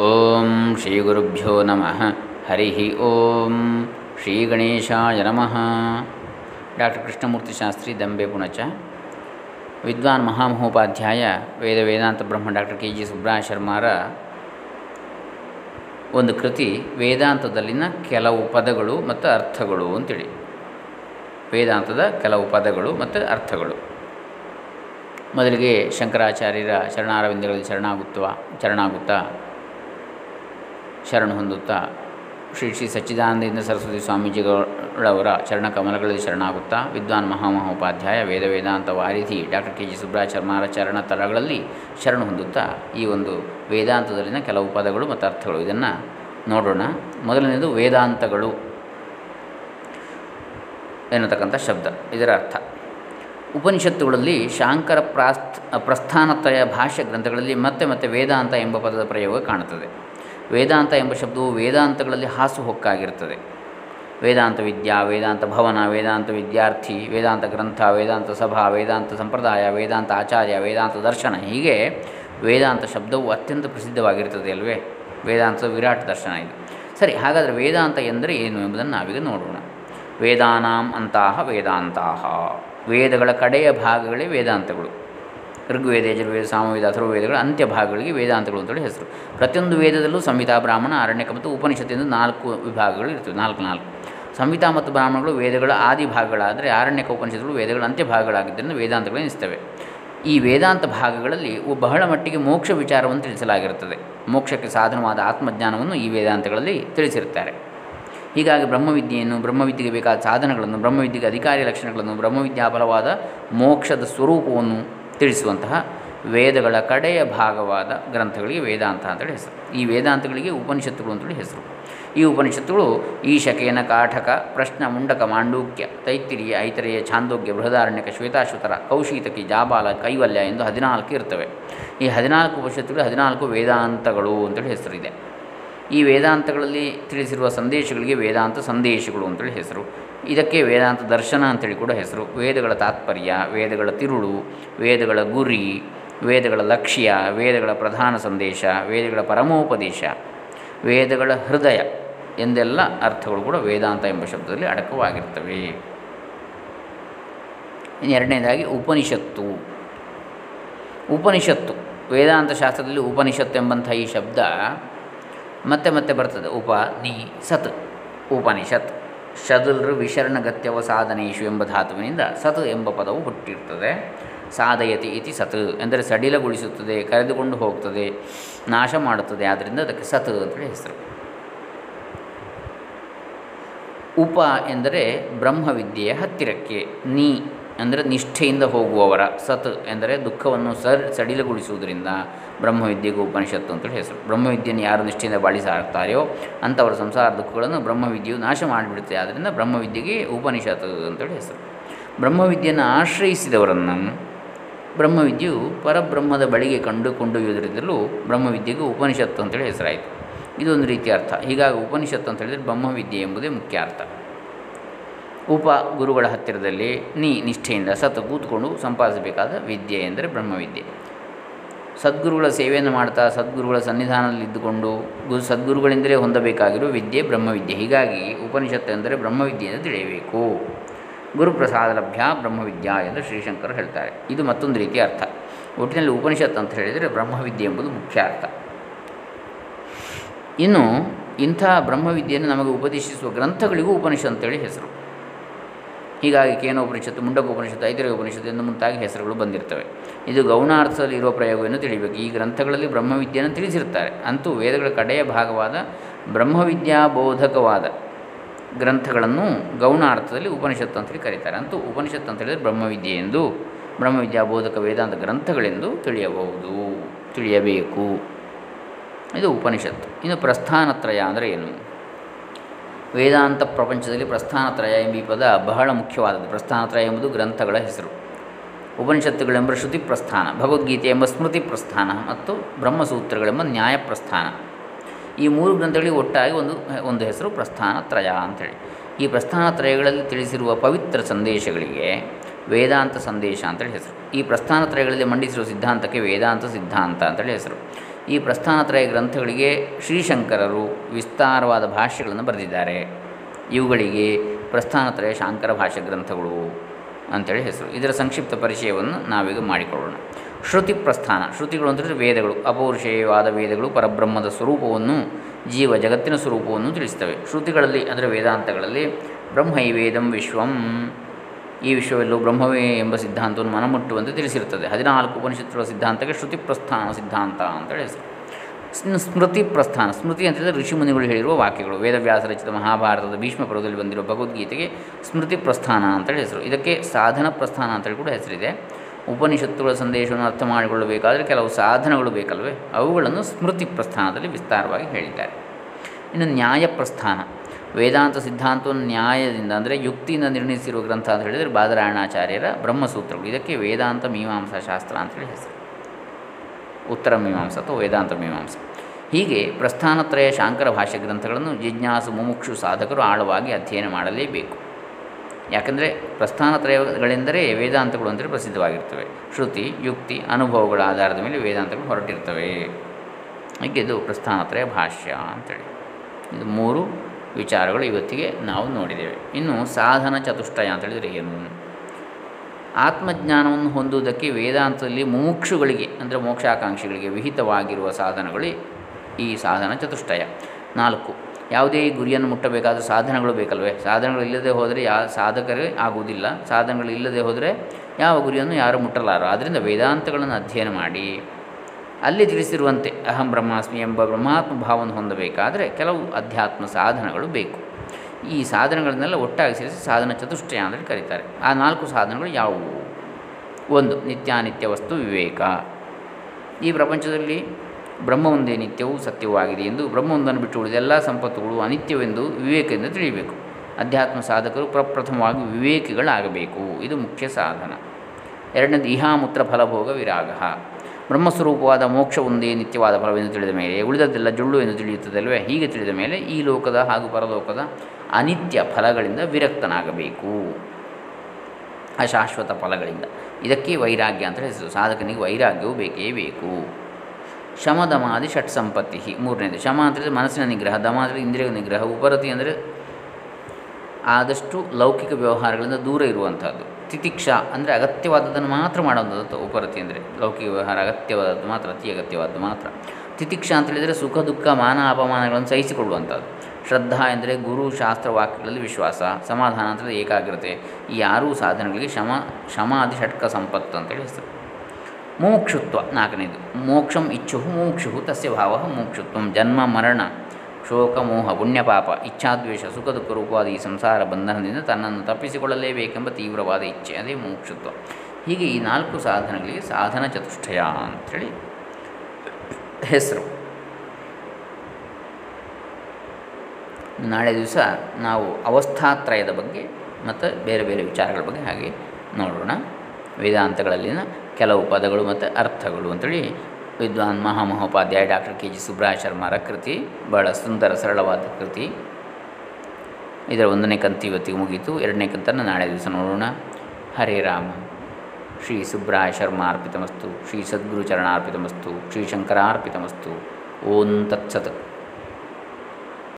ಓಂ ಶ್ರೀ ಗುರುಭ್ಯೋ ನಮಃ. ಹರಿ ಓಂ ಶ್ರೀ ಗಣೇಶಾಯ ನಮಃ. ಡಾಕ್ಟರ್ ಕೃಷ್ಣಮೂರ್ತಿ ಶಾಸ್ತ್ರಿ ದಂಬೆ ಪುಣಚ. ವಿದ್ವಾನ್ ಮಹಾಮಹೋಪಾಧ್ಯಾಯ ವೇದ ವೇದಾಂತ ಬ್ರಹ್ಮ ಡಾಕ್ಟರ್ ಕೆ ಜಿ ಸುಬ್ರಹ ಶರ್ಮಾರ ಒಂದು ಕೃತಿ ವೇದಾಂತದಲ್ಲಿನ ಕೆಲವು ಪದಗಳು ಮತ್ತು ಅರ್ಥಗಳು ಅಂತೇಳಿ. ವೇದಾಂತದ ಕೆಲವು ಪದಗಳು ಮತ್ತು ಅರ್ಥಗಳು. ಮೊದಲಿಗೆ ಶಂಕರಾಚಾರ್ಯರ ಶರಣಾರವಿಂದಗಳಲ್ಲಿ ಶರಣಾಗುತ್ತವ ಶರಣಾಗುತ್ತಾ ಶರಣ ಹೊಂದುತ್ತಾ ಶ್ರೀ ಶ್ರೀ ಸಚ್ಚಿದಾನಂದೇಂದ್ರ ಸರಸ್ವತಿ ಸ್ವಾಮೀಜಿಗಳವರ ಚರಣ ಕಮಲಗಳಲ್ಲಿ ಶರಣಾಗುತ್ತಾ ವಿದ್ವಾನ್ ಮಹಾಮಹೋಪಾಧ್ಯಾಯ ವೇದ ವೇದಾಂತ ವಾರಿಧಿ ಡಾಕ್ಟರ್ ಕೆ ಜಿ ಸುಬ್ರಾಚರ್ಮಾರ ಚರಣ ತರಗಳಲ್ಲಿ ಶರಣ ಹೊಂದುತ್ತಾ ಈ ಒಂದು ವೇದಾಂತದಲ್ಲಿನ ಕೆಲವು ಪದಗಳು ಮತ್ತು ಅರ್ಥಗಳು. ಇದನ್ನು ನೋಡೋಣ. ಮೊದಲನೇದು ವೇದಾಂತಗಳು ಎನ್ನತಕ್ಕಂಥ ಶಬ್ದ. ಇದರ ಅರ್ಥ. ಉಪನಿಷತ್ತುಗಳಲ್ಲಿ ಶಾಂಕರ ಪ್ರಾಸ್ ಪ್ರಸ್ಥಾನತ್ರಯ ಭಾಷ್ಯ ಗ್ರಂಥಗಳಲ್ಲಿ ಮತ್ತೆ ಮತ್ತೆ ವೇದಾಂತ ಎಂಬ ಪದದ ಪ್ರಯೋಗ ಕಾಣುತ್ತದೆ. ವೇದಾಂತ ಎಂಬ ಶಬ್ದವು ವೇದಾಂತಗಳಲ್ಲಿ ಹಾಸುಹೊಕ್ಕಾಗಿರುತ್ತದೆ ವೇದಾಂತ ವಿದ್ಯಾ, ವೇದಾಂತ ಭವನ, ವೇದಾಂತ ವಿದ್ಯಾರ್ಥಿ, ವೇದಾಂತ ಗ್ರಂಥ, ವೇದಾಂತ ಸಭಾ, ವೇದಾಂತ ಸಂಪ್ರದಾಯ, ವೇದಾಂತ ಆಚಾರ್ಯ, ವೇದಾಂತ ದರ್ಶನ ಹೀಗೆ ವೇದಾಂತ ಶಬ್ದವು ಅತ್ಯಂತ ಪ್ರಸಿದ್ಧವಾಗಿರುತ್ತದೆ ಅಲ್ವೇ? ವೇದಾಂತದ ವಿರಾಟ್ ದರ್ಶನ ಇದು. ಸರಿ, ಹಾಗಾದರೆ ವೇದಾಂತ ಎಂದರೆ ಏನು ಎಂಬುದನ್ನು ನಾವೀಗ ನೋಡೋಣ. ವೇದಾನಾಂ ಅಂತಹ ವೇದಾಂತಹ. ವೇದಗಳ ಕಡೆಯ ಭಾಗಗಳೇ ವೇದಾಂತಗಳು. ಋಗ್ವೇದ, ಯಜುರ್ವೇದ, ಸಾಮವೇದ, ಅಥರ್ವವೇದಗಳ ಅಂತ್ಯ ಭಾಗಗಳಿಗೆ ವೇದಾಂತಗಳು ಅಂತೇಳಿ ಹೆಸರು. ಪ್ರತಿಯೊಂದು ವೇದದಲ್ಲೂ ಸಂಹಿತಾ, ಬ್ರಾಹ್ಮಣ, ಅರಣ್ಯಕ ಮತ್ತು ಉಪನಿಷತ್ತಿಂದ ನಾಲ್ಕು ವಿಭಾಗಗಳು ಇರ್ತವೆ, ನಾಲ್ಕು ನಾಲ್ಕು. ಸಂಹಿತಾ ಮತ್ತು ಬ್ರಾಹ್ಮಣಗಳು ವೇದಗಳ ಆದಿ ಭಾಗಗಳಾದರೆ ಆರಣ್ಯಕ ಉಪನಿಷತ್ತುಗಳು ವೇದಗಳ ಅಂತ್ಯ ಭಾಗಗಳಾಗಿದ್ದರಿಂದ ವೇದಾಂತಗಳು ಎನಿಸ್ತವೆ. ಈ ವೇದಾಂತ ಭಾಗಗಳಲ್ಲಿ ಬಹಳ ಮಟ್ಟಿಗೆ ಮೋಕ್ಷ ವಿಚಾರವನ್ನು ತಿಳಿಸಲಾಗಿರುತ್ತದೆ. ಮೋಕ್ಷಕ್ಕೆ ಸಾಧನವಾದ ಆತ್ಮಜ್ಞಾನವನ್ನು ಈ ವೇದಾಂತಗಳಲ್ಲಿ ತಿಳಿಸಿರುತ್ತಾರೆ. ಹೀಗಾಗಿ ಬ್ರಹ್ಮವಿದ್ಯೆಯನ್ನು, ಬ್ರಹ್ಮವಿದ್ಯೆಗೆ ಬೇಕಾದ ಸಾಧನಗಳನ್ನು, ಬ್ರಹ್ಮವಿದ್ಯೆಗೆ ಅಧಿಕಾರಿ ಲಕ್ಷಣಗಳನ್ನು ಬ್ರಹ್ಮವಿದ್ಯಾಫಲವಾದ ಮೋಕ್ಷದ ಸ್ವರೂಪವನ್ನು ತಿಳಿಸುವಂತಹ ವೇದಗಳ ಕಡೆಯ ಭಾಗವಾದ ಗ್ರಂಥಗಳಿಗೆ ವೇದಾಂತ ಅಂತೇಳಿ ಹೆಸರು. ಈ ವೇದಾಂತಗಳಿಗೆ ಉಪನಿಷತ್ತುಗಳು ಅಂತೇಳಿ ಹೆಸರು. ಈ ಉಪನಿಷತ್ತುಗಳು ಈಶಕೇನ ಕಾಠಕ ಪ್ರಶ್ನ ಮುಂಡಕ ಮಾಂಡೂಕ್ಯ ತೈತ್ತಿರಿಯ ಐತರೆಯ ಛಾಂದೋಗ್ಯ ಬೃಹದಾರಣ್ಯಕ ಶ್ವೇತಾಶ್ವತರ ಕೌಶಿತಕಿ ಜಾಬಾಲ ಕೈವಲ್ಯ ಎಂದು ಹದಿನಾಲ್ಕು ಇರ್ತವೆ. ಈ ಹದಿನಾಲ್ಕು ಉಪನಿಷತ್ತುಗಳು ಹದಿನಾಲ್ಕು ವೇದಾಂತಗಳು ಅಂತೇಳಿ ಹೆಸರಿದೆ. ಈ ವೇದಾಂತಗಳಲ್ಲಿ ತಿಳಿಸಿರುವ ಸಂದೇಶಗಳಿಗೆ ವೇದಾಂತ ಸಂದೇಶಗಳು ಅಂತೇಳಿ ಹೆಸರು. ಇದಕ್ಕೆ ವೇದಾಂತ ದರ್ಶನ ಅಂತೇಳಿ ಕೂಡ ಹೆಸರು. ವೇದಗಳ ತಾತ್ಪರ್ಯ, ವೇದಗಳ ತಿರುಳು, ವೇದಗಳ ಗುರಿ, ವೇದಗಳ ಲಕ್ಷ್ಯ, ವೇದಗಳ ಪ್ರಧಾನ ಸಂದೇಶ, ವೇದಗಳ ಪರಮೋಪದೇಶ, ವೇದಗಳ ಹೃದಯ ಎಂದೆಲ್ಲ ಅರ್ಥಗಳು ಕೂಡ ವೇದಾಂತ ಎಂಬ ಶಬ್ದದಲ್ಲಿ ಅಡಕವಾಗಿರ್ತವೆ. ಎರಡನೇದಾಗಿ ಉಪನಿಷತ್ತು. ಉಪನಿಷತ್ತು. ವೇದಾಂತ ಶಾಸ್ತ್ರದಲ್ಲಿ ಉಪನಿಷತ್ತು ಎಂಬಂಥ ಈ ಶಬ್ದ ಮತ್ತೆ ಮತ್ತೆ ಬರ್ತದೆ. ಉಪ, ನಿ, ಸತ್. ಉಪನಿಷತ್. ಶದುಲ್ರು ವಿಶರಣಗತ್ಯವ ಸಾಧನೇಶು ಎಂಬ ಧಾತುವಿನಿಂದ ಸತ್ ಎಂಬ ಪದವು ಹುಟ್ಟಿರ್ತದೆ. ಸಾಧಯತಿ ಇತಿ ಸತ್ ಎಂದರೆ ಸಡಿಲಗೊಳಿಸುತ್ತದೆ, ಕರೆದುಕೊಂಡು ಹೋಗ್ತದೆ, ನಾಶ ಮಾಡುತ್ತದೆ ಆದ್ದರಿಂದ ಅದಕ್ಕೆ ಸತ್ ಅಂತೇಳಿ ಹೆಸರು. ಉಪ ಎಂದರೆ ಬ್ರಹ್ಮವಿದ್ಯೆಯ ಹತ್ತಿರಕ್ಕೆ, ನೀ ಅಂದರೆ ನಿಷ್ಠೆಯಿಂದ ಹೋಗುವವರ ಸತ್ ಎಂದರೆ ದುಃಖವನ್ನು ಸರ್ ಸಡಿಲಗೊಳಿಸುವುದರಿಂದ ಬ್ರಹ್ಮವಿದ್ಯೆಗೂ ಉಪನಿಷತ್ತು ಅಂತೇಳಿ ಹೆಸರು. ಬ್ರಹ್ಮವಿದ್ಯೆಯನ್ನು ಯಾರು ನಿಷ್ಠೆಯಿಂದ ಬಾಳಿ ಸಾರ್ತಾರೆಯೋ ಅಂಥವರ ಸಂಸಾರ ದುಃಖಗಳನ್ನು ಬ್ರಹ್ಮವಿದ್ಯೆಯು ನಾಶ ಮಾಡಿಬಿಡುತ್ತೆ. ಆದ್ದರಿಂದ ಬ್ರಹ್ಮವಿದ್ಯೆಗೆ ಉಪನಿಷತ್ತು ಅಂತೇಳಿ ಹೆಸರು. ಬ್ರಹ್ಮವಿದ್ಯೆಯನ್ನು ಆಶ್ರಯಿಸಿದವರನ್ನು ಬ್ರಹ್ಮವಿದ್ಯೆಯು ಪರಬ್ರಹ್ಮದ ಬಳಿಗೆ ಕಂಡು ಕೊಂಡೊಯ್ಯುವುದರಿಂದಲೂ ಬ್ರಹ್ಮವಿದ್ಯೆಗೆ ಉಪನಿಷತ್ತು ಅಂತೇಳಿ ಹೆಸರಾಯಿತು. ಇದೊಂದು ರೀತಿಯ ಅರ್ಥ. ಹೀಗಾಗಿ ಉಪನಿಷತ್ತು ಅಂತ ಹೇಳಿದರೆ ಬ್ರಹ್ಮವಿದ್ಯೆ ಎಂಬುದೇ ಮುಖ್ಯ ಅರ್ಥ. ಉಪ ಗುರುಗಳ ಹತ್ತಿರದಲ್ಲಿ ನೀ ನಿಷ್ಠೆಯಿಂದ ಸತ್ ಕೂತ್ಕೊಂಡು ಸಂಪಾದಿಸಬೇಕಾದ ವಿದ್ಯೆ ಎಂದರೆ ಬ್ರಹ್ಮವಿದ್ಯೆ. ಸದ್ಗುರುಗಳ ಸೇವೆಯನ್ನು ಮಾಡ್ತಾ ಸದ್ಗುರುಗಳ ಸನ್ನಿಧಾನದಲ್ಲಿ ಇದ್ದುಕೊಂಡು ಗು ಸದ್ಗುರುಗಳಿಂದಲೇ ಹೊಂದಬೇಕಾಗಿರುವ ವಿದ್ಯೆ ಬ್ರಹ್ಮವಿದ್ಯೆ. ಹೀಗಾಗಿ ಉಪನಿಷತ್ತು ಎಂದರೆ ಬ್ರಹ್ಮವಿದ್ಯೆ ಎಂದು ತಿಳಿಯಬೇಕು. ಗುರುಪ್ರಸಾದ ಲಭ್ಯ ಬ್ರಹ್ಮವಿದ್ಯಾ ಎಂದು ಶ್ರೀಶಂಕರ್ ಹೇಳ್ತಾರೆ. ಇದು ಮತ್ತೊಂದು ರೀತಿಯ ಅರ್ಥ. ಒಟ್ಟಿನಲ್ಲಿ ಉಪನಿಷತ್ತು ಅಂತ ಹೇಳಿದರೆ ಬ್ರಹ್ಮವಿದ್ಯೆ ಎಂಬುದು ಮುಖ್ಯ ಅರ್ಥ. ಇನ್ನು ಇಂಥ ಬ್ರಹ್ಮವಿದ್ಯೆಯನ್ನು ನಮಗೆ ಉಪದೇಶಿಸುವ ಗ್ರಂಥಗಳಿಗೂ ಉಪನಿಷತ್ ಅಂತೇಳಿ ಹೆಸರು. ಹೀಗಾಗಿ ಕೇನೋಪನಿಷತ್ತು ಮುಂಡಕೋಪನಿಷತ್ತು ಐತಿರೇಯ ಉಪನಿಷತ್ತು ಎಂದು ಮುಂತಾಗಿ ಹೆಸರುಗಳು ಬಂದಿರ್ತವೆ. ಇದು ಗೌಣಾರ್ಥದಲ್ಲಿ ಇರುವ ಪ್ರಯೋಗವನ್ನು ತಿಳಿಯಬೇಕು. ಈ ಗ್ರಂಥಗಳಲ್ಲಿ ಬ್ರಹ್ಮವಿದ್ಯೆಯನ್ನು ತಿಳಿಸಿರ್ತಾರೆ ಅಂತೂ ವೇದಗಳ ಕಡೆಯ ಭಾಗವಾದ ಬ್ರಹ್ಮವಿದ್ಯಾಬೋಧಕವಾದ ಗ್ರಂಥಗಳನ್ನು ಗೌಣಾರ್ಥದಲ್ಲಿ ಉಪನಿಷತ್ತು ಅಂತೇಳಿ ಕರೀತಾರೆ. ಅಂತೂ ಉಪನಿಷತ್ತು ಅಂತ ಹೇಳಿದರೆ ಬ್ರಹ್ಮವಿದ್ಯೆ ಎಂದು, ಬ್ರಹ್ಮವಿದ್ಯಾಬೋಧಕ ವೇದಾಂತ ಗ್ರಂಥಗಳೆಂದು ತಿಳಿಯಬಹುದು, ತಿಳಿಯಬೇಕು. ಇದು ಉಪನಿಷತ್ತು. ಇನ್ನು ಪ್ರಸ್ಥಾನತ್ರಯ ಅಂದರೆ ಏನು? ವೇದಾಂತ ಪ್ರಪಂಚದಲ್ಲಿ ಪ್ರಸ್ಥಾನತ್ರಯ ಎಂಬ ಈ ಪದ ಬಹಳ ಮುಖ್ಯವಾದದ್ದು. ಪ್ರಸ್ಥಾನತ್ರಯ ಎಂಬುದು ಗ್ರಂಥಗಳ ಹೆಸರು. ಉಪನಿಷತ್ತುಗಳೆಂಬ ಶ್ರುತಿ ಪ್ರಸ್ಥಾನ, ಭಗವದ್ಗೀತೆ ಎಂಬ ಸ್ಮೃತಿ ಪ್ರಸ್ಥಾನ ಮತ್ತು ಬ್ರಹ್ಮಸೂತ್ರಗಳೆಂಬ ನ್ಯಾಯ ಪ್ರಸ್ಥಾನ. ಈ ಮೂರು ಗ್ರಂಥಗಳಿಗೆ ಒಟ್ಟಾಗಿ ಒಂದು ಒಂದು ಹೆಸರು ಪ್ರಸ್ಥಾನತ್ರಯ ಅಂಥೇಳಿ. ಈ ಪ್ರಸ್ಥಾನತ್ರಯಗಳಲ್ಲಿ ತಿಳಿಸಿರುವ ಪವಿತ್ರ ಸಂದೇಶಗಳಿಗೆ ವೇದಾಂತ ಸಂದೇಶ ಅಂತೇಳಿ ಹೆಸರು. ಈ ಪ್ರಸ್ಥಾನತ್ರಯಗಳಲ್ಲಿ ಮಂಡಿಸಿರುವ ಸಿದ್ಧಾಂತಕ್ಕೆ ವೇದಾಂತ ಸಿದ್ಧಾಂತ ಅಂತೇಳಿ ಹೆಸರು. ಈ ಪ್ರಸ್ಥಾನತ್ರಯ ಗ್ರಂಥಗಳಿಗೆ ಶ್ರೀಶಂಕರರು ವಿಸ್ತಾರವಾದ ಭಾಷ್ಯಗಳನ್ನು ಬರೆದಿದ್ದಾರೆ. ಇವುಗಳಿಗೆ ಪ್ರಸ್ಥಾನತ್ರಯ ಶಾಂಕರ ಭಾಷೆ ಗ್ರಂಥಗಳು ಅಂತೇಳಿ ಹೆಸರು. ಇದರ ಸಂಕ್ಷಿಪ್ತ ಪರಿಚಯವನ್ನು ನಾವೀಗ ಮಾಡಿಕೊಳ್ಳೋಣ. ಶ್ರುತಿ ಪ್ರಸ್ಥಾನ. ಶ್ರುತಿಗಳು ಅಂತಂದರೆ ವೇದಗಳು. ಅಪೌರುಷೇಯವಾದ ವೇದಗಳು ಪರಬ್ರಹ್ಮದ ಸ್ವರೂಪವನ್ನು ಜೀವ ಜಗತ್ತಿನ ಸ್ವರೂಪವನ್ನು ತಿಳಿಸ್ತವೆ. ಶ್ರುತಿಗಳಲ್ಲಿ ಅಂದರೆ ವೇದಾಂತಗಳಲ್ಲಿ ಬ್ರಹ್ಮೈವೇದಂ ವಿಶ್ವಂ ಈ ವಿಶ್ವವೆಲ್ಲೂ ಬ್ರಹ್ಮವೇ ಎಂಬ ಸಿದ್ಧಾಂತವನ್ನು ಮನಮುಟ್ಟುವಂತೆ ತಿಳಿಸಿರುತ್ತದೆ. ಹದಿನಾಲ್ಕು ಉಪನಿಷತ್ತುಗಳ ಸಿದ್ಧಾಂತಕ್ಕೆ ಶ್ರುತಿ ಪ್ರಸ್ಥಾನ ಸಿದ್ಧಾಂತ ಅಂತೇಳಿ ಹೆಸರು ಸ್ಮೃತಿ ಪ್ರಸ್ಥಾನ, ಸ್ಮೃತಿ ಅಂತಂದರೆ ಋಷಿಮುನಿಗಳು ಹೇಳಿರುವ ವಾಕ್ಯಗಳು. ವೇದವ್ಯಾಸ ರಚಿತ ಮಹಾಭಾರತದ ಭೀಷ್ಮ ಪರ್ವದಲ್ಲಿ ಬಂದಿರುವ ಭಗವದ್ಗೀತೆಗೆ ಸ್ಮೃತಿ ಪ್ರಸ್ಥಾನ ಅಂತೇಳಿ ಹೆಸರು ಇದಕ್ಕೆ ಸಾಧನ ಪ್ರಸ್ಥಾನ ಅಂತೇಳಿ ಕೂಡ ಹೆಸರಿದೆ. ಉಪನಿಷತ್ತುಗಳ ಸಂದೇಶವನ್ನು ಅರ್ಥ ಮಾಡಿಕೊಳ್ಳಬೇಕಾದರೆ ಕೆಲವು ಸಾಧನಗಳು ಬೇಕಲ್ವೇ? ಅವುಗಳನ್ನು ಸ್ಮೃತಿ ಪ್ರಸ್ಥಾನದಲ್ಲಿ ವಿಸ್ತಾರವಾಗಿ ಹೇಳಿದ್ದಾರೆ. ಇನ್ನು ನ್ಯಾಯ ಪ್ರಸ್ಥಾನ. ವೇದಾಂತ ಸಿದ್ಧಾಂತವನ್ನು ನ್ಯಾಯದಿಂದ ಅಂದರೆ ಯುಕ್ತಿಯಿಂದ ನಿರ್ಣಯಿಸಿರುವ ಗ್ರಂಥ ಅಂತ ಹೇಳಿದರೆ ಬಾದರಾಯಣಾಚಾರ್ಯರ ಬ್ರಹ್ಮಸೂತ್ರಗಳು. ಇದಕ್ಕೆ ವೇದಾಂತ ಮೀಮಾಂಸಾ ಶಾಸ್ತ್ರ ಅಂತೇಳಿ ಹೆಸರು. ಉತ್ತರ ಮೀಮಾಂಸ ಅಥವಾ ವೇದಾಂತ ಮೀಮಾಂಸ. ಹೀಗೆ ಪ್ರಸ್ಥಾನತ್ರಯ ಶಾಂಕರ ಭಾಷೆ ಗ್ರಂಥಗಳನ್ನು ಜಿಜ್ಞಾಸು ಮುಮುಕ್ಷು ಸಾಧಕರು ಆಳವಾಗಿ ಅಧ್ಯಯನ ಮಾಡಲೇಬೇಕು. ಯಾಕಂದರೆ ಪ್ರಸ್ಥಾನತ್ರಯಗಳೆಂದರೆ ವೇದಾಂತಗಳು ಅಂದರೆ ಪ್ರಸಿದ್ಧವಾಗಿರ್ತವೆ. ಶ್ರುತಿ, ಯುಕ್ತಿ, ಅನುಭವಗಳ ಆಧಾರದ ಮೇಲೆ ವೇದಾಂತಗಳು ಹೊರಟಿರ್ತವೆ. ಹೀಗೆ ಇದು ಪ್ರಸ್ಥಾನತ್ರಯ ಭಾಷ್ಯ ಅಂತೇಳಿ ಇದು ಮೂರು ವಿಚಾರಗಳು ಇವತ್ತಿಗೆ ನಾವು ನೋಡಿದ್ದೇವೆ. ಇನ್ನು ಸಾಧನ ಚತುಷ್ಟಯ ಅಂತ ಹೇಳಿದರೆ ಏನು? ಆತ್ಮಜ್ಞಾನವನ್ನು ಹೊಂದುವುದಕ್ಕೆ ವೇದಾಂತದಲ್ಲಿ ಮುಮುಕ್ಷುಗಳಿಗೆ, ಅಂದರೆ ಮೋಕ್ಷಾಕಾಂಕ್ಷಿಗಳಿಗೆ ವಿಹಿತವಾಗಿರುವ ಸಾಧನಗಳು ಈ ಸಾಧನ ಚತುಷ್ಟಯ. ನಾಲ್ಕು, ಯಾವುದೇ ಗುರಿಯನ್ನು ಮುಟ್ಟಬೇಕಾದ ಸಾಧನಗಳು ಬೇಕಲ್ವೇ? ಸಾಧನಗಳು ಇಲ್ಲದೆ ಹೋದರೆ ಯಾ, ಸಾಧಕರೇ ಆಗುವುದಿಲ್ಲ. ಸಾಧನಗಳು ಇಲ್ಲದೆ ಹೋದರೆ ಯಾವ ಗುರಿಯನ್ನು ಯಾರು ಮುಟ್ಟಲಾರೋ? ಆದ್ದರಿಂದ ವೇದಾಂತಗಳನ್ನು ಅಧ್ಯಯನ ಮಾಡಿ. ಅಲ್ಲಿ ತಿಳಿಸಿರುವಂತೆ ಅಹಂ ಬ್ರಹ್ಮಾಸ್ಮಿ ಎಂಬ ಬ್ರಹ್ಮಾತ್ಮ ಭಾವವನ್ನು ಹೊಂದಬೇಕಾದರೆ ಕೆಲವು ಅಧ್ಯಾತ್ಮ ಸಾಧನಗಳು ಬೇಕು. ಈ ಸಾಧನಗಳನ್ನೆಲ್ಲ ಒಟ್ಟಾಗಿ ಸೇರಿಸಿ ಸಾಧನ ಚತುಷ್ಟಯ ಅಂತೇಳಿ ಕರೀತಾರೆ. ಆ ನಾಲ್ಕು ಸಾಧನಗಳು ಯಾವುವು? ಒಂದು, ನಿತ್ಯಾನಿತ್ಯ ವಸ್ತು ವಿವೇಕ. ಈ ಪ್ರಪಂಚದಲ್ಲಿ ಬ್ರಹ್ಮವೊಂದೇ ನಿತ್ಯವೂ ಸತ್ಯವೂ ಆಗಿದೆ ಎಂದು ಬ್ರಹ್ಮವೊಂದನ್ನು ಬಿಟ್ಟು ಉಳಿದೆಲ್ಲ ಸಂಪತ್ತುಗಳು ಅನಿತ್ಯವೆಂದು ವಿವೇಕದಿಂದ ತಿಳಿಯಬೇಕು. ಅಧ್ಯಾತ್ಮ ಸಾಧಕರು ಪ್ರಪ್ರಥಮವಾಗಿ ವಿವೇಕಿಗಳಾಗಬೇಕು. ಇದು ಮುಖ್ಯ ಸಾಧನ. ಎರಡನೇದು ಇಹಾಮೂತ್ರ ಫಲಭೋಗ ವಿರಾಗ. ಬ್ರಹ್ಮಸ್ವರೂಪವಾದ ಮೋಕ್ಷ ಒಂದೇ ನಿತ್ಯವಾದ ಫಲವೆಂದು ತಿಳಿದ ಮೇಲೆ, ಉಳಿದದ್ದೆಲ್ಲ ಜುಳ್ಳು ಎಂದು ತಿಳಿಯುತ್ತದಲ್ವೇ ಹೀಗೆ ತಿಳಿದ ಮೇಲೆ ಈ ಲೋಕದ ಹಾಗೂ ಪರಲೋಕದ ಅನಿತ್ಯ ಫಲಗಳಿಂದ ವಿರಕ್ತನಾಗಬೇಕು. ಅಶಾಶ್ವತ ಫಲಗಳಿಂದ. ಇದಕ್ಕೆ ವೈರಾಗ್ಯ ಅಂತ ಹೇಳಿದರು ಸಾಧಕನಿಗೆ ವೈರಾಗ್ಯವು ಬೇಕೇ ಬೇಕು. ಶಮ ದಮಾದಿ ಷಟ್ ಸಂಪತ್ತಿ. ಮೂರನೇದು ಶಮ ಅಂತಂದರೆ ಮನಸ್ಸಿನ ನಿಗ್ರಹ ದಮ ಅಂದರೆ ಇಂದ್ರಿಯ ನಿಗ್ರಹ, ಉಪರತಿ ಅಂದರೆ ಆದಷ್ಟು ಲೌಕಿಕ ವ್ಯವಹಾರಗಳಿಂದ ದೂರ ಇರುವಂಥದ್ದು. ತಿತಿಕ್ಷ ಅಂದರೆ ಅಗತ್ಯವಾದದ್ದನ್ನು ಮಾತ್ರ ಮಾಡುವಂಥದ್ದು ಉಪರತಿ ಅಂದರೆ ಲೌಕಿಕ ವ್ಯವಹಾರ ಅಗತ್ಯವಾದದ್ದು ಮಾತ್ರ, ಅತಿ ಅಗತ್ಯವಾದದ್ದು ಮಾತ್ರ. ತಿತಿಕ್ಷ ಅಂತ ಹೇಳಿದರೆ ಸುಖ, ದುಃಖ, ಮಾನ, ಅಪಮಾನಗಳನ್ನು ಸಹಿಸಿಕೊಳ್ಳುವಂಥದ್ದು. ಶ್ರದ್ಧಾ ಎಂದರೆ ಗುರು, ಶಾಸ್ತ್ರ, ವಾಕ್ಯಗಳಲ್ಲಿ ವಿಶ್ವಾಸ, ಸಮಾಧಾನ ಅಂತೇಳಿ ಏಕಾಗ್ರತೆ. ಈ ಆರೂ ಸಾಧನಗಳಿಗೆ ಶಮ, ಶಮಾದಿ ಷಟ್ಕ ಸಂಪತ್ತು ಅಂತೇಳಿ ಹೆಸರು. ಮೋಕ್ಷುತ್ವ ನಾಲ್ಕನೇದು. ಮೋಕ್ಷಂ ಇಚ್ಛು ಮೋಕ್ಷು ತಸ್ಯ ಭಾವ ಮೋಕ್ಷುತ್ವಂ. ಜನ್ಮ, ಮರಣ. ಶೋಕ ಮೋಹ ಪುಣ್ಯಪಾಪ, ಇಚ್ಛಾದ್ವೇಷ ಸುಖ ದುಃಖ ರೂಪವಾದ ಈ ಸಂಸಾರ ಬಂಧನದಿಂದ ತನ್ನನ್ನು ತಪ್ಪಿಸಿಕೊಳ್ಳಲೇಬೇಕೆಂಬ ತೀವ್ರವಾದ ಇಚ್ಛೆ, ಅದೇ ಮೋಕ್ಷತ್ವ. ಹೀಗೆ ಈ ನಾಲ್ಕು ಸಾಧನಗಳಿಗೆ ಸಾಧನ ಚತುಷ್ಟಯ ಅಂಥೇಳಿ ಹೆಸರು. ನಾಳೆ ದಿವಸ ನಾವು ಅವಸ್ಥಾತ್ರಯದ ಬಗ್ಗೆ ಮತ್ತು ಬೇರೆ ಬೇರೆ ವಿಚಾರಗಳ ಬಗ್ಗೆ ಹಾಗೆ ನೋಡೋಣ. ವೇದಾಂತಗಳಲ್ಲಿನ ಕೆಲವು ಪದಗಳು ಮತ್ತು ಅರ್ಥಗಳು ಅಂತೇಳಿ ವಿದ್ವಾನ್ ಮಹಾಮಹೋಪಾಧ್ಯಾಯ ಡಾಕ್ಟರ್ ಕೆ ಜಿ ಸುಬ್ರಹ ಶರ್ಮರ ಕೃತಿ, ಬಹಳ ಸುಂದರ ಸರಳವಾದ ಕೃತಿ. ಇದರ ಒಂದನೇ ಕಂತು ಇವತ್ತಿಗೆ ಮುಗೀತು. ಎರಡನೇ ಕಂತನ್ನು ನಾಳೆ ದಿವಸ ನೋಡೋಣ. ಹರೇ ರಾಮ. ಶ್ರೀ ಸುಬ್ರಾಯ ಶರ್ಮ ಅರ್ಪಿತಮಸ್ತು. ಶ್ರೀ ಸದ್ಗುರು ಚರಣಾರ್ಪಿತಮಸ್ತು ಶ್ರೀ ಶಂಕರಾರ್ಪಿತಮಸ್ತು ಓಂ ತತ್ಸತ್.